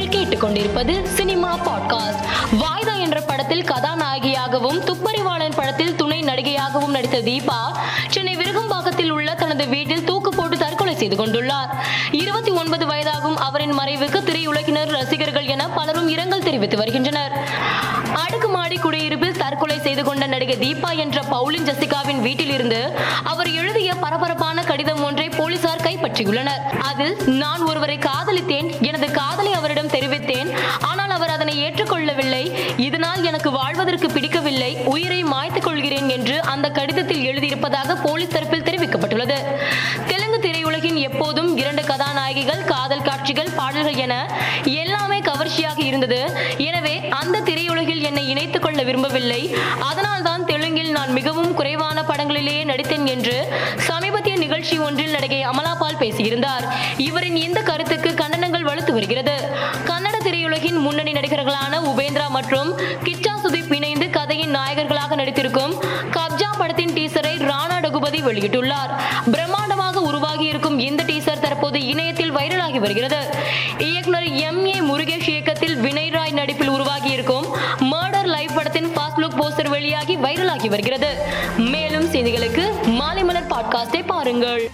நீங்கள் கேட்டுக்கொண்டிருப்பது cinema podcast. வாய்தா என்ற படத்தில் கதாநாயகியாகவும் துப்பறிவாளன் படத்தில் துணை நடிகையாகவும் நடித்த தீபா சென்னை விருகம்பாக்கத்தில் உள்ள தனது வீட்டில் தூக்கு போட்டு தற்கொலை செய்து கொண்டுள்ளார். இருபத்தி ஒன்பது வயதாகும் அவரின் மறைவுக்கு திரையுலகினர் ரசிகர்கள் என பலரும் இரங்கல் தெரிவித்து வருகின்றனர். அடுக்குமாடி குடியிருப்பில் தற்கொலை செய்து கொண்ட நடிகை தீபா என்ற பவுலின் ஜெசிகாவின் வீட்டில் இருந்து அவர் எழுதிய பரபரப்பான கடிதம் ஒன்றை போலீசார் கைப்பற்றியுள்ளனர். அதில் நான் ஒருவரை காதலித்தேன் எனது காதலை அவரிடம் தெரிவித்தேன் ஆனால் அவர் அதனை ஏற்றுக்கொள்ளவில்லை. இதனால் எனக்கு வாழ்வதற்கு பிடிக்கவில்லை. உயிரை மாய்த்துக் கொள்கிறேன் என்று அந்த கடிதத்தில் எழுதியிருப்பதாக போலீஸ் தரப்பில் தெரிவிக்கப்பட்டுள்ளது. தெலுங்கு திரையுலகின் எப்போதும் இரண்டு கதாநாயகிகள் காதல் காட்சிகள் பாடல்கள் என எல்லாமே கவர்ச்சியாக இருந்தது. எனவே அந்த திரையுலகில் என்னை இணைத்துக் கொள்ள விரும்பவில்லை. அதனால் தான் தெலுங்கில் நான் மிகவும் குறைவான படங்களிலேயே நடித்தேன் என்று சமீபத்திய நிகழ்ச்சி ஒன்றில் நடிகை அமலாபால் பேசியிருந்தார். இவரின் இந்த கருத்துக்கு கண்டனங்கள் வலுத்து வருகிறது. கன்னட திரையுலகின் முன்னணி நடிகர்களான உபேந்திரா மற்றும் கிச்சா சுதீப் இணைந்து கதையின் நாயகர்களாக நடித்திருக்கும் கப்ஜா படத்தின் டீசரை ராணா ரகுபதி வெளியிட்டுள்ளார். பிரம்மாண்டமாக உருவாகி இருக்கும் இந்த தற்போது இணையத்தில் வைரலாகி வருகிறது. இயக்குனர் எம் ஏ முருகேஷ் இயக்கத்தில் வினய் ராய் நடிப்பில் உருவாகி இருக்கும் மர்டர் லைவ் படத்தின் ஃபாஸ்ட் லுக் போஸ்டர் வெளியாகி வைரலாகி வருகிறது. மேலும் செய்திகளுக்கு மாலை மலர் பாட்காஸ்டை பாருங்கள்.